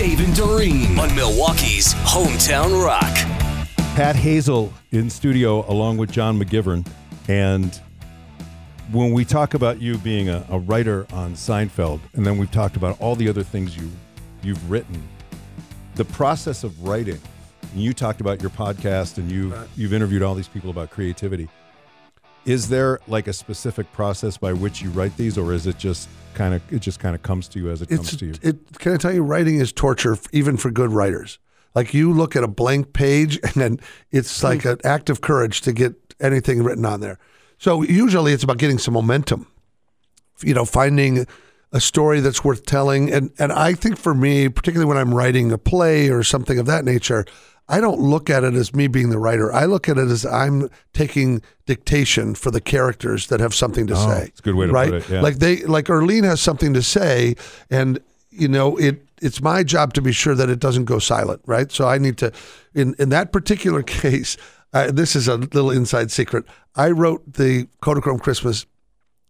Dave and Doreen on Milwaukee's Hometown Rock. Pat Hazel in studio along with John McGivern. And when we talk about you being a, a writer on Seinfeld, and then we've talked about all the other things you you've written, the process of writing. And you talked about your podcast, and you you've interviewed all these people about creativity. Is there like a specific process by which you write these, or is it just kind of it just kind of comes to you as it It's comes to you? it. Can I tell you, writing is torture, even for good writers. Like you look at a blank page, and then it's hmm. like an act of courage to get anything written on there. So usually, it's about getting some momentum. You know, finding a story that's worth telling, and and I think for me, particularly when I'm writing a play or something of that nature. I don't look at it as me being the writer. I look at it as I'm taking dictation for the characters that have something to Oh, say. it's a good way to right? put it, yeah. Like they like Erlene has something to say, and you know it. It's my job to be sure that it doesn't go silent, right? So I need to, in in that particular case, uh, this is a little inside secret. I wrote the Kodachrome Christmas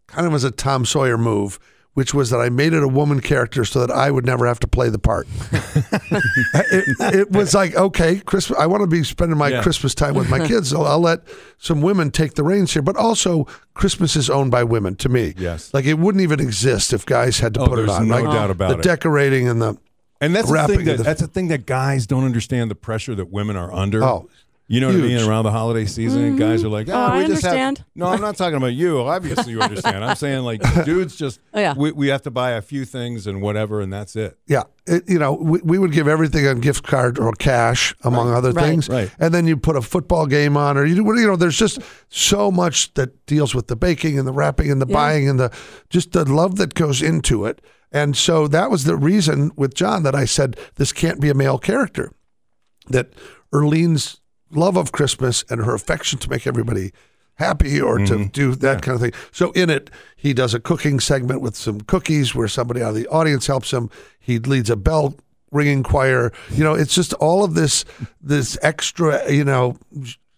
kind of as a Tom Sawyer move, which was that I made it a woman character so that I would never have to play the part. it, it was like, okay, Christmas. I want to be spending my Yeah. Christmas time with my kids, so I'll let some women take the reins here. But also, Christmas is owned by women. To me, Yes. like it wouldn't even exist if guys had to Oh, put it on. no right? doubt about the it. decorating and the And that's the thing that, the- that's the thing that guys don't understand the pressure that women are under. Oh, you know what I huge. mean? Around the holiday season, guys mm-hmm. are like, "Oh, Oh, I we just have-" understand. No, I'm not talking about you. Obviously, you understand. I'm saying like dudes just Oh, yeah. we, we have to buy a few things and whatever, and that's it. Yeah, it, you know, we, we would give everything on gift card or cash, among other Right. things. Right. And then you put a football game on, or you do, you know, there's just so much that deals with the baking and the wrapping and the Yeah. buying and the just the love that goes into it. And so that was the reason with John that I said this can't be a male character. That Erlene's love of Christmas and her affection to make everybody happy or to do that kind of thing. So in it, he does a cooking segment with some cookies where somebody out of the audience helps him. He leads a bell ringing choir. You know, it's just all of this this extra, you know,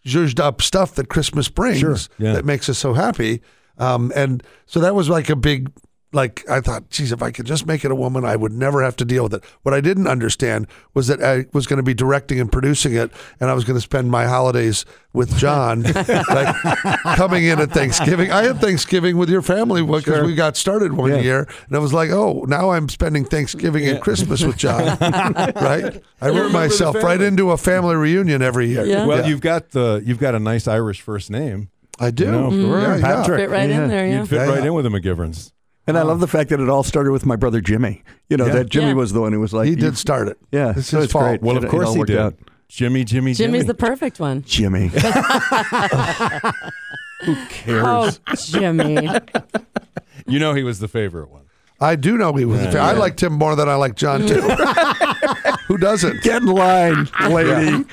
zhuzhed up stuff that Christmas brings Sure, yeah. that makes us so happy. Um, and so that was like a big like I thought, geez, if I could just make it a woman, I would never have to deal with it. What I didn't understand was that I was going to be directing and producing it, and I was going to spend my holidays with John, like coming in at Thanksgiving. I had Thanksgiving with your family because we got started one year, and I was like, oh, now I'm spending Thanksgiving and Christmas with John, right? I remember wrote myself right into a family reunion every year. Yeah. Well, Yeah. you've got the you've got a nice Irish first name. I do. You know, mm-hmm. Yeah, yeah. Patrick. Fit right Yeah. in there, yeah. You'd fit Yeah, right yeah. in with the McGiverns. And I love the fact that it all started with my brother Jimmy. You know Yeah. that Jimmy Yeah. was the one who was like, He did start it. Yeah, It's so his it's fault. great. Well, It- of it course all he worked did. out. Jimmy, Jimmy, Jimmy's the perfect one. Jimmy. Who cares? Oh, Jimmy. You know he was the favorite one. I do know he was. a Yeah, fan. I yeah. liked him more than I like John too. Who doesn't? Get in line, lady.